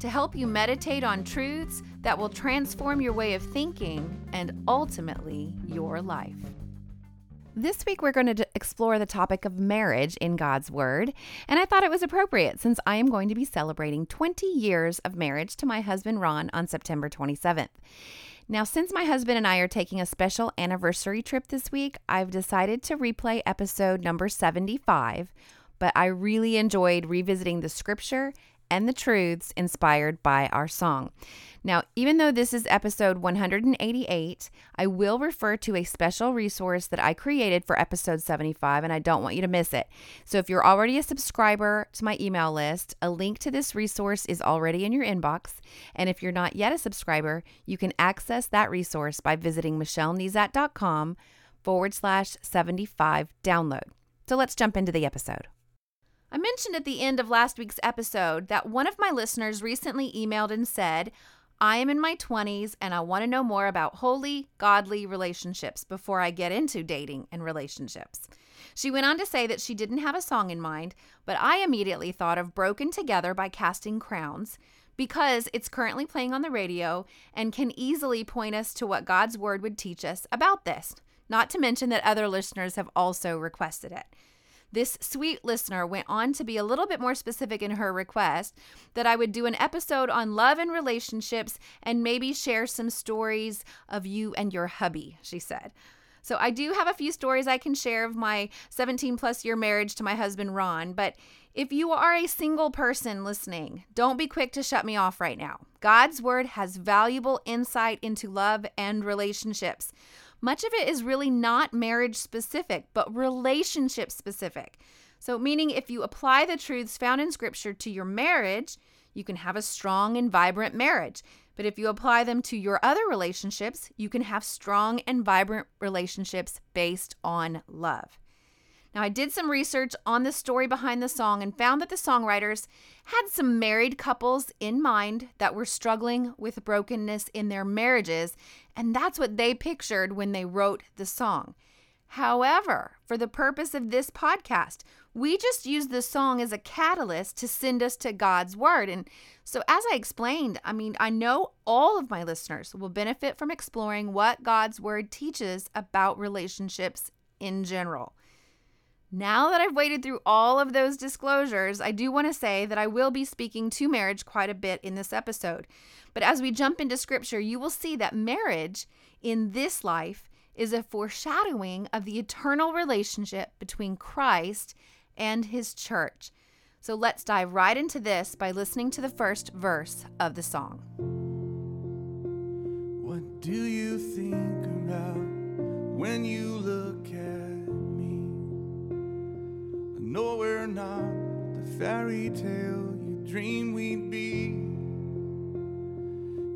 to help you meditate on truths that will transform your way of thinking and ultimately your life. This week, we're going to explore the topic of marriage in God's Word, and I thought it was appropriate since I am going to be celebrating 20 years of marriage to my husband Ron on September 27th. Now, since my husband and I are taking a special anniversary trip this week, I've decided to replay episode number 75, but I really enjoyed revisiting the scripture and the truths inspired by our song. Now, even though this is episode 188, I will refer to a special resource that I created for episode 75, and I don't want you to miss it. So, if you're already a subscriber to my email list, a link to this resource is already in your inbox. And if you're not yet a subscriber, you can access that resource by visiting michellenezat.com forward slash 75 download. So, let's jump into the episode. I mentioned at the end of last week's episode that one of my listeners recently emailed and said, I am in my 20s and I want to know more about holy, godly relationships before I get into dating and relationships. She went on to say that she didn't have a song in mind, but I immediately thought of Broken Together by Casting Crowns because it's currently playing on the radio and can easily point us to what God's Word would teach us about this, not to mention that other listeners have also requested it. This sweet listener went on to be a little bit more specific in her request that I would do an episode on love and relationships and maybe share some stories of you and your hubby, she said. So I do have a few stories I can share of my 17 plus year marriage to my husband Ron, but if you are a single person listening, don't be quick to shut me off right now. God's word has valuable insight into love and relationships. Much of it is really not marriage specific, but relationship specific. So, meaning if you apply the truths found in Scripture to your marriage, you can have a strong and vibrant marriage. But if you apply them to your other relationships, you can have strong and vibrant relationships based on love. Now, I did some research on the story behind the song and found that the songwriters had some married couples in mind that were struggling with brokenness in their marriages, and that's what they pictured when they wrote the song. However, for the purpose of this podcast, we just use the song as a catalyst to send us to God's word. And so, as I explained, I mean, I know all of my listeners will benefit from exploring what God's word teaches about relationships in general. Now that I've waded through all of those disclosures, I do want to say that I will be speaking to marriage quite a bit in this episode. But as we jump into scripture, you will see that marriage in this life is a foreshadowing of the eternal relationship between Christ and his church. So let's dive right into this by listening to the first verse of the song. What do you think about when you look know we're not the fairy tale you dreamed we'd be.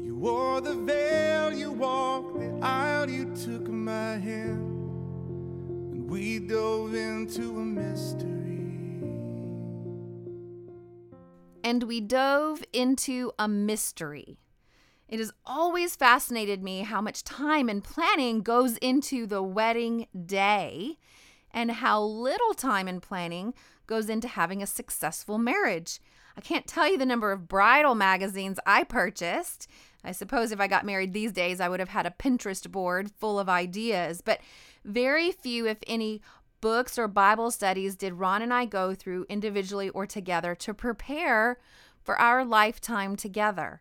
You wore the veil, you walked the aisle, you took my hand, and we dove into a mystery. And we dove into a mystery. It has always fascinated me how much time and planning goes into the wedding day and how little time and planning goes into having a successful marriage. I can't tell you the number of bridal magazines I purchased. I suppose if I got married these days, I would have had a Pinterest board full of ideas, but very few, if any, books or Bible studies did Ron and I go through individually or together to prepare for our lifetime together.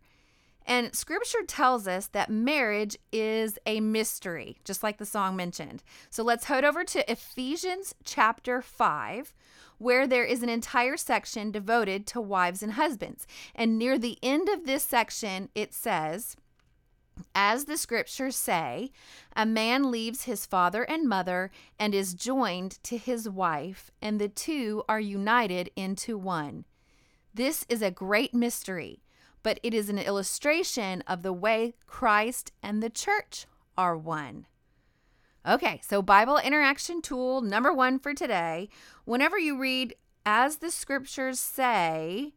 And scripture tells us that marriage is a mystery, just like the song mentioned. So let's head over to Ephesians chapter 5, where there is an entire section devoted to wives and husbands. And near the end of this section, it says, as the scriptures say, a man leaves his father and mother and is joined to his wife, and the two are united into one. This is a great mystery but it is an illustration of the way Christ and the church are one. Okay, so Bible interaction tool number one for today. Whenever you read, as the scriptures say,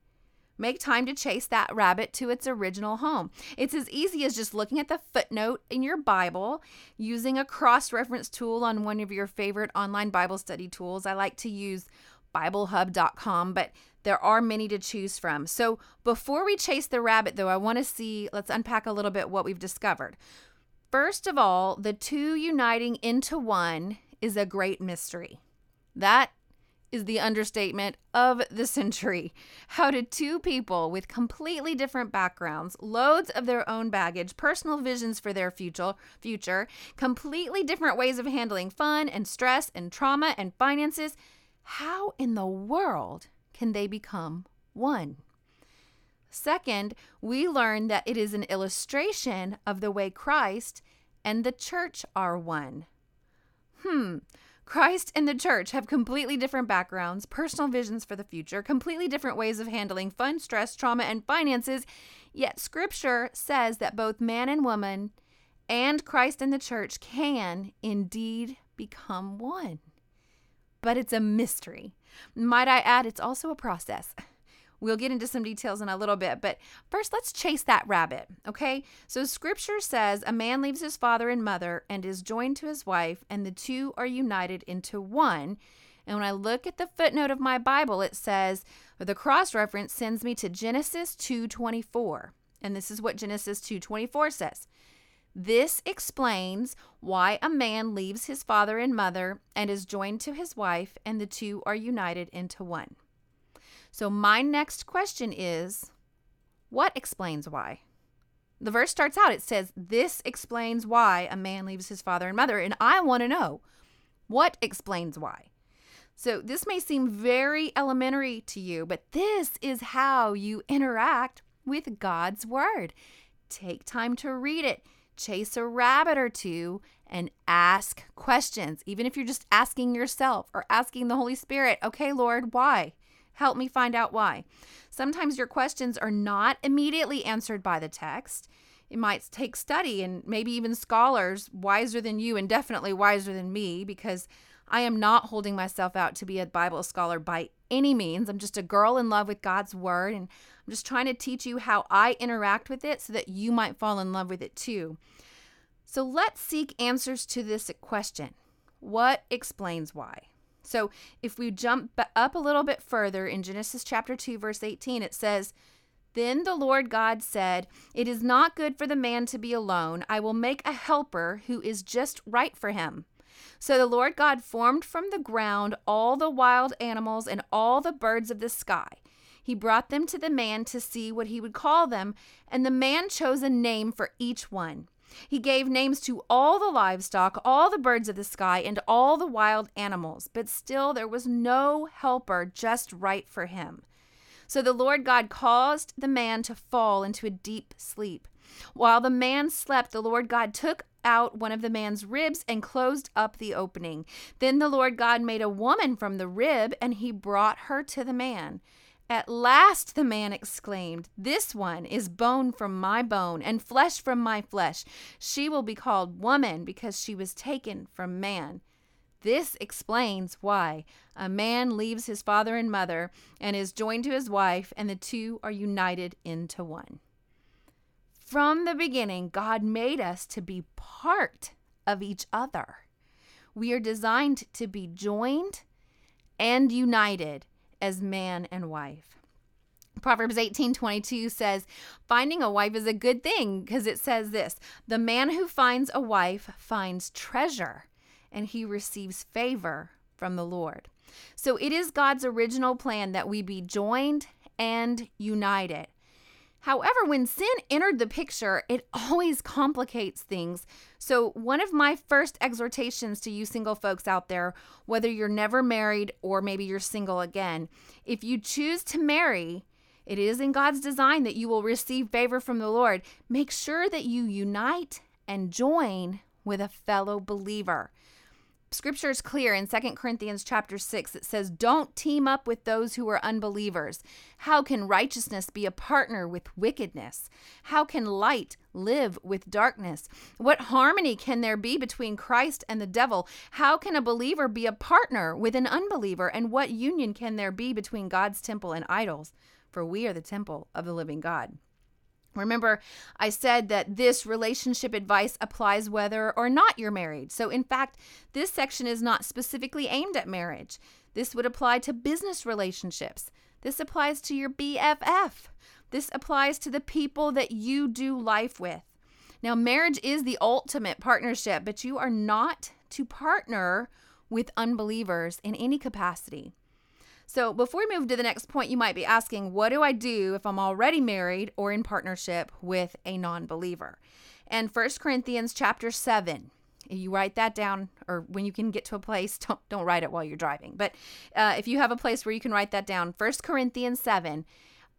make time to chase that rabbit to its original home. It's as easy as just looking at the footnote in your Bible, using a cross reference tool on one of your favorite online Bible study tools. I like to use BibleHub.com, but there are many to choose from. So before we chase the rabbit, though, I want to see, let's unpack a little bit what we've discovered. First of all, the two uniting into one is a great mystery. That is the understatement of the century. How did two people with completely different backgrounds, loads of their own baggage, personal visions for their future, future, completely different ways of handling fun and stress and trauma and finances, how in the world can they become one? Second, we learn that it is an illustration of the way Christ and the church are one. Hmm. Christ and the church have completely different backgrounds, personal visions for the future, completely different ways of handling fun, stress, trauma, and finances. Yet scripture says that both man and woman and Christ and the church can indeed become one. But it's a mystery. Might I add, it's also a process. We'll get into some details in a little bit, but first let's chase that rabbit, okay? So scripture says a man leaves his father and mother and is joined to his wife, and the two are united into one. And when I look at the footnote of my Bible, it says, the cross reference sends me to Genesis 2:24. And this is what Genesis 2:24 says. This explains why a man leaves his father and mother and is joined to his wife, and the two are united into one. So, my next question is what explains why? The verse starts out, it says, This explains why a man leaves his father and mother. And I want to know what explains why. So, this may seem very elementary to you, but this is how you interact with God's Word. Take time to read it, chase a rabbit or two, and ask questions, even if you're just asking yourself or asking the Holy Spirit, okay, Lord, why? Help me find out why. Sometimes your questions are not immediately answered by the text. It might take study and maybe even scholars wiser than you and definitely wiser than me because I am not holding myself out to be a Bible scholar by any means. I'm just a girl in love with God's word and I'm just trying to teach you how I interact with it so that you might fall in love with it too. So let's seek answers to this question What explains why? So if we jump up a little bit further in Genesis chapter 2, verse 18, it says, Then the Lord God said, It is not good for the man to be alone. I will make a helper who is just right for him. So the Lord God formed from the ground all the wild animals and all the birds of the sky. He brought them to the man to see what he would call them, and the man chose a name for each one. He gave names to all the livestock, all the birds of the sky, and all the wild animals, but still there was no helper just right for him. So the Lord God caused the man to fall into a deep sleep. While the man slept, the Lord God took out one of the man's ribs and closed up the opening. Then the Lord God made a woman from the rib, and he brought her to the man. At last, the man exclaimed, This one is bone from my bone and flesh from my flesh. She will be called woman because she was taken from man. This explains why a man leaves his father and mother and is joined to his wife, and the two are united into one. From the beginning, God made us to be part of each other. We are designed to be joined and united as man and wife. Proverbs 18:22 says, "Finding a wife is a good thing because it says this, the man who finds a wife finds treasure and he receives favor from the Lord." So it is God's original plan that we be joined and united. However, when sin entered the picture, it always complicates things. So, one of my first exhortations to you single folks out there, whether you're never married or maybe you're single again, if you choose to marry, it is in God's design that you will receive favor from the Lord. Make sure that you unite and join with a fellow believer. Scripture is clear in 2 Corinthians chapter 6. It says, Don't team up with those who are unbelievers. How can righteousness be a partner with wickedness? How can light live with darkness? What harmony can there be between Christ and the devil? How can a believer be a partner with an unbeliever? And what union can there be between God's temple and idols? For we are the temple of the living God. Remember, I said that this relationship advice applies whether or not you're married. So, in fact, this section is not specifically aimed at marriage. This would apply to business relationships. This applies to your BFF. This applies to the people that you do life with. Now, marriage is the ultimate partnership, but you are not to partner with unbelievers in any capacity. So, before we move to the next point, you might be asking, what do I do if I'm already married or in partnership with a non-believer? And 1 Corinthians chapter 7, you write that down or when you can get to a place don't don't write it while you're driving but uh, if you have a place where you can write that down 1 corinthians 7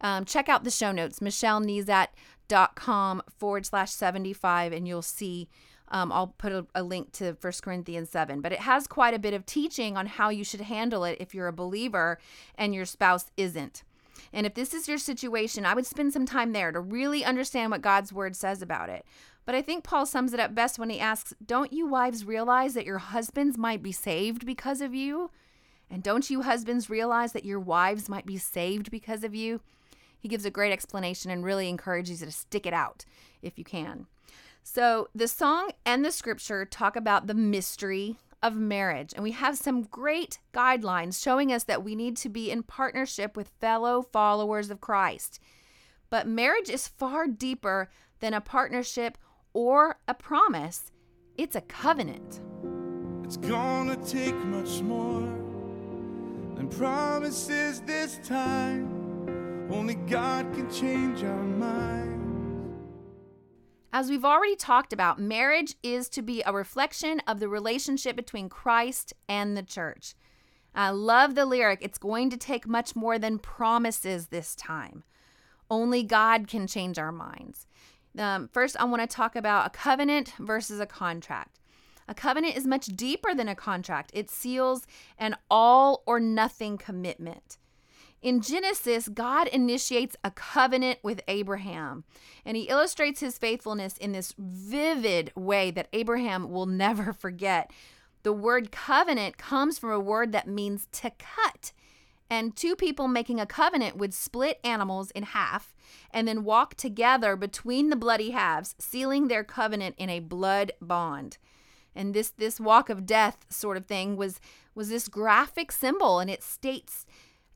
um, check out the show notes michellenezat.com forward slash 75 and you'll see um, I'll put a, a link to 1 Corinthians 7, but it has quite a bit of teaching on how you should handle it if you're a believer and your spouse isn't. And if this is your situation, I would spend some time there to really understand what God's word says about it. But I think Paul sums it up best when he asks, Don't you wives realize that your husbands might be saved because of you? And don't you husbands realize that your wives might be saved because of you? He gives a great explanation and really encourages you to stick it out if you can. So, the song and the scripture talk about the mystery of marriage, and we have some great guidelines showing us that we need to be in partnership with fellow followers of Christ. But marriage is far deeper than a partnership or a promise, it's a covenant. It's gonna take much more than promises this time. Only God can change our minds. As we've already talked about, marriage is to be a reflection of the relationship between Christ and the church. I love the lyric, it's going to take much more than promises this time. Only God can change our minds. Um, first, I want to talk about a covenant versus a contract. A covenant is much deeper than a contract, it seals an all or nothing commitment. In Genesis, God initiates a covenant with Abraham, and he illustrates his faithfulness in this vivid way that Abraham will never forget. The word covenant comes from a word that means to cut. And two people making a covenant would split animals in half and then walk together between the bloody halves, sealing their covenant in a blood bond. And this this walk of death sort of thing was was this graphic symbol and it states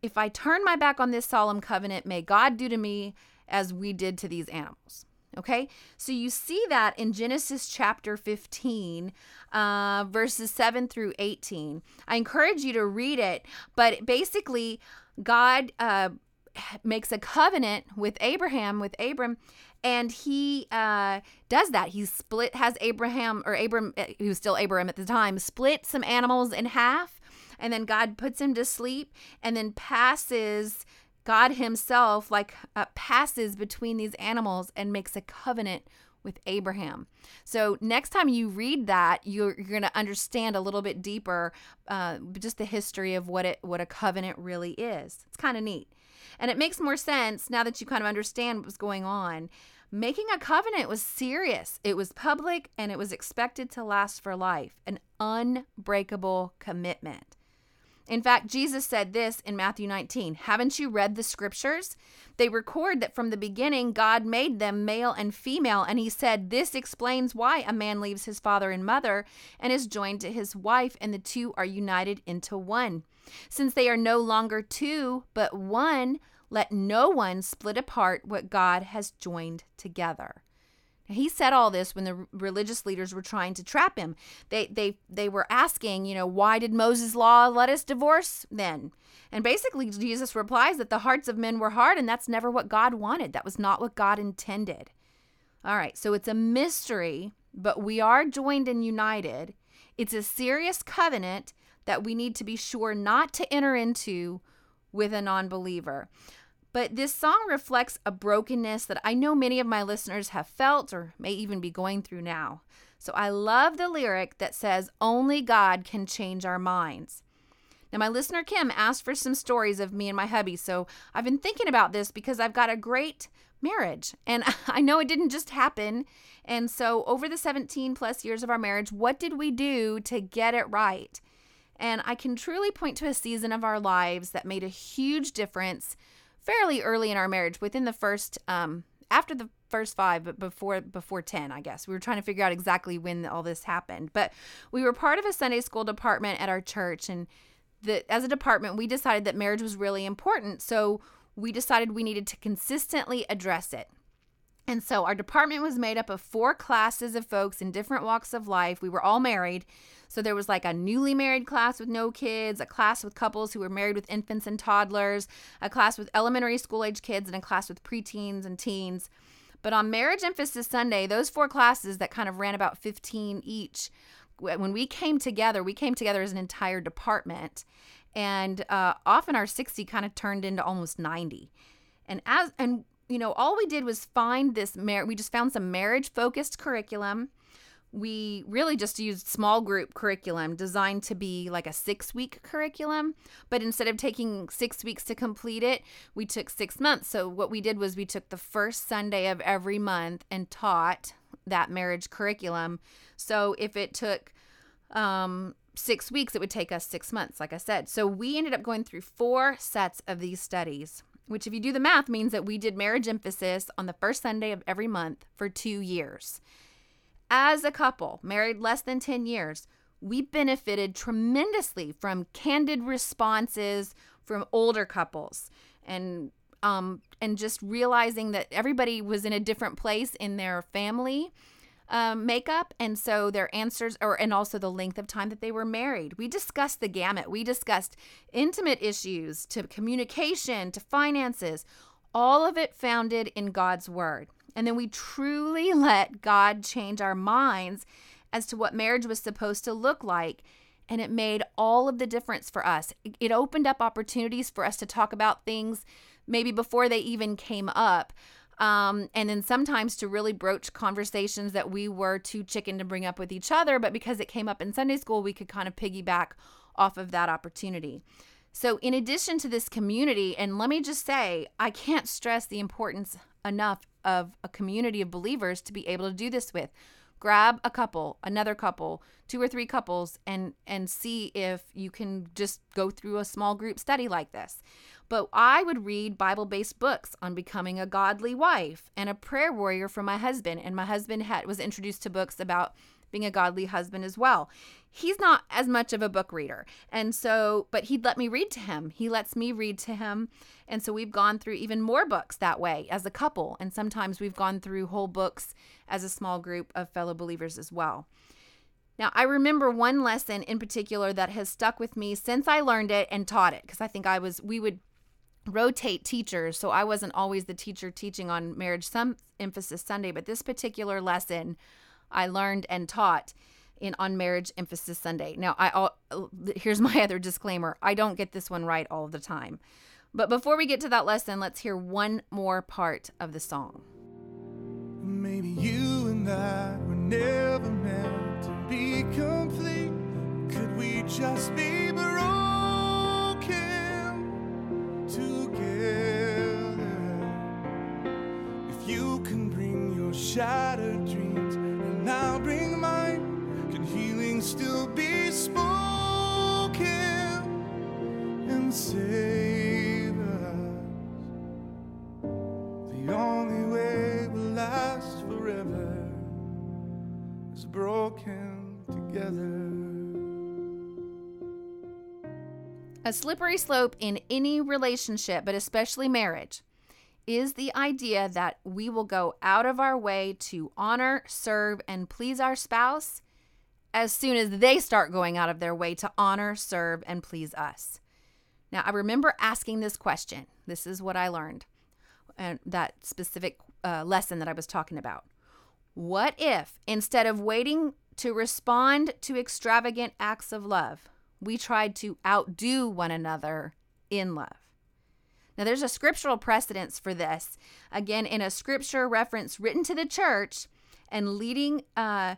if I turn my back on this solemn covenant, may God do to me as we did to these animals. Okay, so you see that in Genesis chapter 15, uh, verses 7 through 18. I encourage you to read it, but basically, God uh, makes a covenant with Abraham, with Abram, and he uh, does that. He split, has Abraham, or Abram, uh, who's still Abraham at the time, split some animals in half and then God puts him to sleep and then passes God himself like uh, passes between these animals and makes a covenant with Abraham. So next time you read that, you're, you're going to understand a little bit deeper uh, just the history of what it what a covenant really is. It's kind of neat, and it makes more sense now that you kind of understand what's going on. Making a covenant was serious. It was public and it was expected to last for life, an unbreakable commitment. In fact, Jesus said this in Matthew 19 Haven't you read the scriptures? They record that from the beginning God made them male and female, and he said, This explains why a man leaves his father and mother and is joined to his wife, and the two are united into one. Since they are no longer two, but one, let no one split apart what God has joined together. He said all this when the religious leaders were trying to trap him. They they they were asking, you know, why did Moses' law let us divorce then? And basically Jesus replies that the hearts of men were hard and that's never what God wanted. That was not what God intended. All right, so it's a mystery, but we are joined and united. It's a serious covenant that we need to be sure not to enter into with a non believer. But this song reflects a brokenness that I know many of my listeners have felt or may even be going through now. So I love the lyric that says, Only God can change our minds. Now, my listener Kim asked for some stories of me and my hubby. So I've been thinking about this because I've got a great marriage. And I know it didn't just happen. And so, over the 17 plus years of our marriage, what did we do to get it right? And I can truly point to a season of our lives that made a huge difference fairly early in our marriage, within the first, um, after the first five, but before before ten, I guess. We were trying to figure out exactly when all this happened. But we were part of a Sunday school department at our church, and the as a department, we decided that marriage was really important. So we decided we needed to consistently address it. And so our department was made up of four classes of folks in different walks of life. We were all married. So there was like a newly married class with no kids, a class with couples who were married with infants and toddlers, a class with elementary school age kids, and a class with preteens and teens. But on Marriage Emphasis Sunday, those four classes that kind of ran about 15 each, when we came together, we came together as an entire department and uh, often our 60 kind of turned into almost 90 and as and you know all we did was find this mar- we just found some marriage focused curriculum. We really just used small group curriculum designed to be like a six week curriculum but instead of taking six weeks to complete it we took six months. So what we did was we took the first sunday of every month and taught that marriage curriculum. So if it took um, six weeks, it would take us six months, like I said. So we ended up going through four sets of these studies, which, if you do the math, means that we did marriage emphasis on the first Sunday of every month for two years. As a couple, married less than 10 years, we benefited tremendously from candid responses from older couples and um, and just realizing that everybody was in a different place in their family um, makeup, and so their answers, or and also the length of time that they were married. We discussed the gamut. We discussed intimate issues to communication to finances, all of it founded in God's word. And then we truly let God change our minds as to what marriage was supposed to look like. And it made all of the difference for us. It opened up opportunities for us to talk about things maybe before they even came up. Um, and then sometimes to really broach conversations that we were too chicken to bring up with each other, but because it came up in Sunday school, we could kind of piggyback off of that opportunity. So, in addition to this community, and let me just say, I can't stress the importance enough of a community of believers to be able to do this with. Grab a couple, another couple, two or three couples, and and see if you can just go through a small group study like this. But I would read Bible based books on becoming a godly wife and a prayer warrior for my husband. And my husband had, was introduced to books about being a godly husband as well. He's not as much of a book reader. And so, but he'd let me read to him. He lets me read to him. And so we've gone through even more books that way as a couple. And sometimes we've gone through whole books as a small group of fellow believers as well. Now, I remember one lesson in particular that has stuck with me since I learned it and taught it because I think I was, we would rotate teachers. So I wasn't always the teacher teaching on marriage, some emphasis Sunday, but this particular lesson I learned and taught in on marriage emphasis Sunday. Now, I all here's my other disclaimer. I don't get this one right all the time. But before we get to that lesson, let's hear one more part of the song. Maybe you and I were never meant to be complete. Could we just be broken? Shattered dreams, and I'll bring mine. Can healing still be spoken and save us? The only way will last forever is broken together. A slippery slope in any relationship, but especially marriage, is the idea that we will go out of our way to honor, serve, and please our spouse as soon as they start going out of their way to honor, serve, and please us. Now, I remember asking this question. This is what I learned, and that specific uh, lesson that I was talking about. What if, instead of waiting to respond to extravagant acts of love, we tried to outdo one another in love? Now, there's a scriptural precedence for this. Again, in a scripture reference written to the church and leading uh,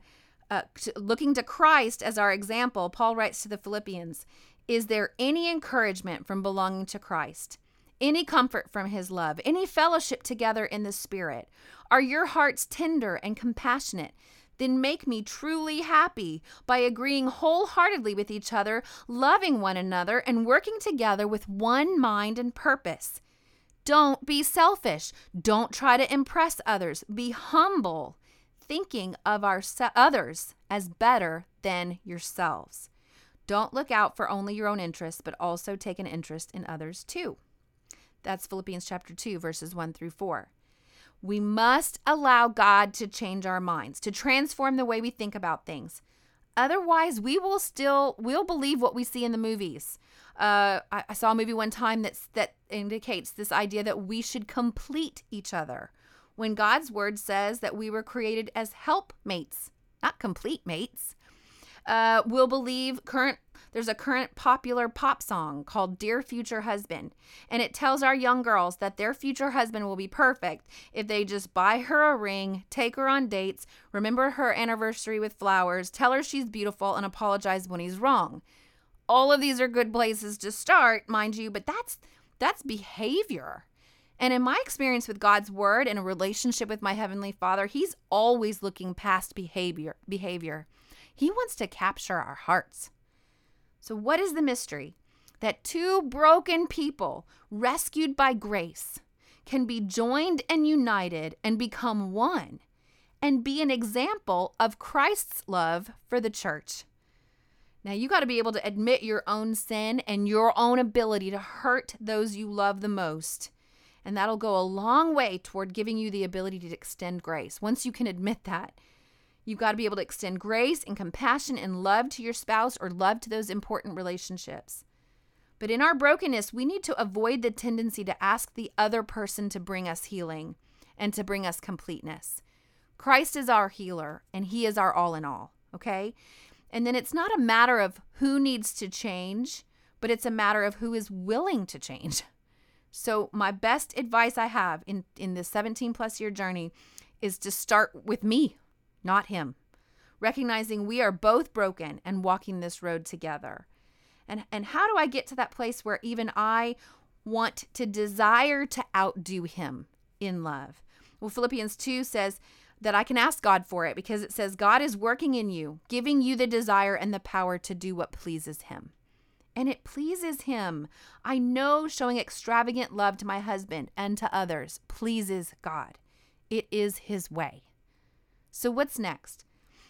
uh, to, looking to Christ as our example, Paul writes to the Philippians Is there any encouragement from belonging to Christ? Any comfort from his love? Any fellowship together in the Spirit? Are your hearts tender and compassionate? Then make me truly happy by agreeing wholeheartedly with each other, loving one another, and working together with one mind and purpose. Don't be selfish. Don't try to impress others. Be humble thinking of our others as better than yourselves. Don't look out for only your own interests, but also take an interest in others too. That's Philippians chapter 2, verses 1 through 4. We must allow God to change our minds, to transform the way we think about things. Otherwise, we will still we'll believe what we see in the movies. Uh, I, I saw a movie one time that's that indicates this idea that we should complete each other when God's word says that we were created as helpmates, not complete mates. Uh, we'll believe current there's a current popular pop song called Dear Future Husband, and it tells our young girls that their future husband will be perfect if they just buy her a ring, take her on dates, remember her anniversary with flowers, tell her she's beautiful, and apologize when he's wrong. All of these are good places to start, mind you, but that's that's behavior. And in my experience with God's word and a relationship with my heavenly Father, he's always looking past behavior behavior. He wants to capture our hearts. So what is the mystery? That two broken people rescued by grace can be joined and united and become one and be an example of Christ's love for the church. Now, you got to be able to admit your own sin and your own ability to hurt those you love the most and that'll go a long way toward giving you the ability to extend grace. Once you can admit that, you've got to be able to extend grace and compassion and love to your spouse or love to those important relationships. But in our brokenness, we need to avoid the tendency to ask the other person to bring us healing and to bring us completeness. Christ is our healer and he is our all in all, okay? And then it's not a matter of who needs to change, but it's a matter of who is willing to change. So my best advice I have in in this 17 plus year journey is to start with me, not him. Recognizing we are both broken and walking this road together. And and how do I get to that place where even I want to desire to outdo him in love? Well, Philippians 2 says that I can ask God for it because it says God is working in you, giving you the desire and the power to do what pleases him and it pleases him. I know showing extravagant love to my husband and to others pleases God. It is his way. So, what's next?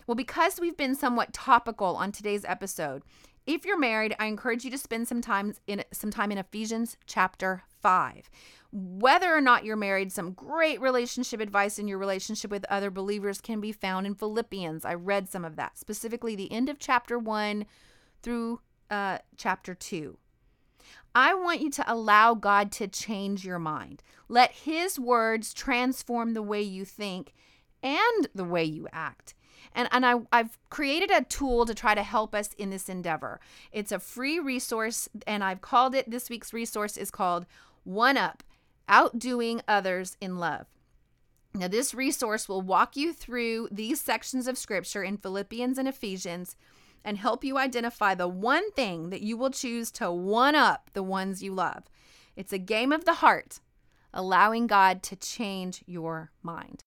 Well, because we've been somewhat topical on today's episode, if you're married, I encourage you to spend some time in some time in Ephesians chapter 5. Whether or not you're married, some great relationship advice in your relationship with other believers can be found in Philippians. I read some of that, specifically the end of chapter 1 through uh, chapter 2. I want you to allow God to change your mind. Let His words transform the way you think and the way you act. And, and I, I've created a tool to try to help us in this endeavor. It's a free resource, and I've called it this week's resource is called One Up Outdoing Others in Love. Now, this resource will walk you through these sections of scripture in Philippians and Ephesians and help you identify the one thing that you will choose to one up the ones you love. It's a game of the heart, allowing God to change your mind.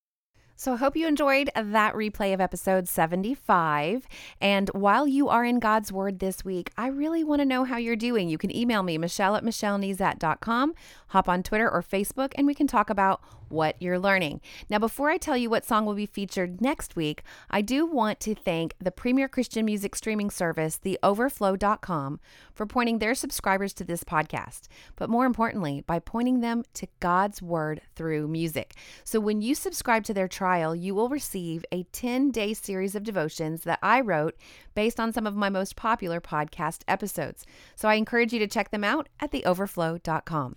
So I hope you enjoyed that replay of episode 75. And while you are in God's Word this week, I really want to know how you're doing. You can email me, Michelle at michellenezat.com, hop on Twitter or Facebook, and we can talk about what you're learning. Now, before I tell you what song will be featured next week, I do want to thank the premier Christian music streaming service, The theoverflow.com, for pointing their subscribers to this podcast, but more importantly, by pointing them to God's Word through music. So when you subscribe to their trial, you will receive a 10 day series of devotions that I wrote based on some of my most popular podcast episodes. So I encourage you to check them out at theoverflow.com.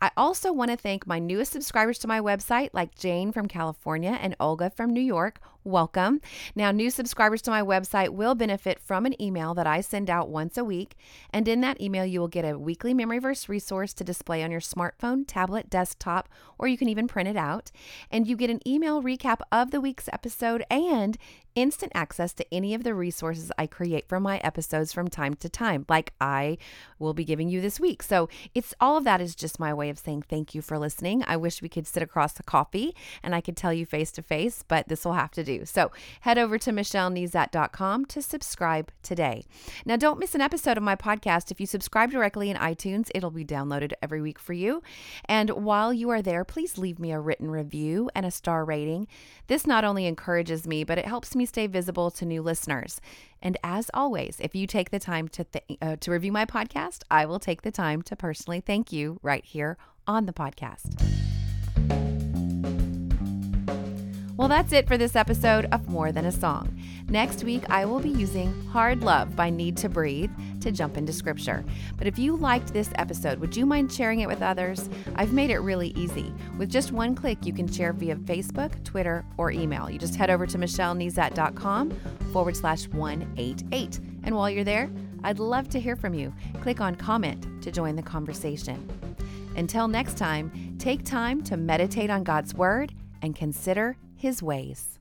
I also want to thank my newest subscribers to my website, like Jane from California and Olga from New York, welcome. Now, new subscribers to my website will benefit from an email that I send out once a week. And in that email, you will get a weekly memory verse resource to display on your smartphone, tablet, desktop, or you can even print it out. And you get an email recap of the week's episode and instant access to any of the resources I create for my episodes from time to time, like I will be giving you this week. So it's all of that is just my way of saying thank you for listening. I wish we could sit across the coffee and I could tell you face to face, but this will have to do do. So head over to michellenezat.com to subscribe today. Now, don't miss an episode of my podcast. If you subscribe directly in iTunes, it'll be downloaded every week for you. And while you are there, please leave me a written review and a star rating. This not only encourages me, but it helps me stay visible to new listeners. And as always, if you take the time to th- uh, to review my podcast, I will take the time to personally thank you right here on the podcast. Well, that's it for this episode of More Than a Song. Next week, I will be using Hard Love by Need to Breathe to jump into scripture. But if you liked this episode, would you mind sharing it with others? I've made it really easy. With just one click, you can share via Facebook, Twitter, or email. You just head over to michellenezat.com forward slash 188. And while you're there, I'd love to hear from you. Click on comment to join the conversation. Until next time, take time to meditate on God's Word and consider his ways.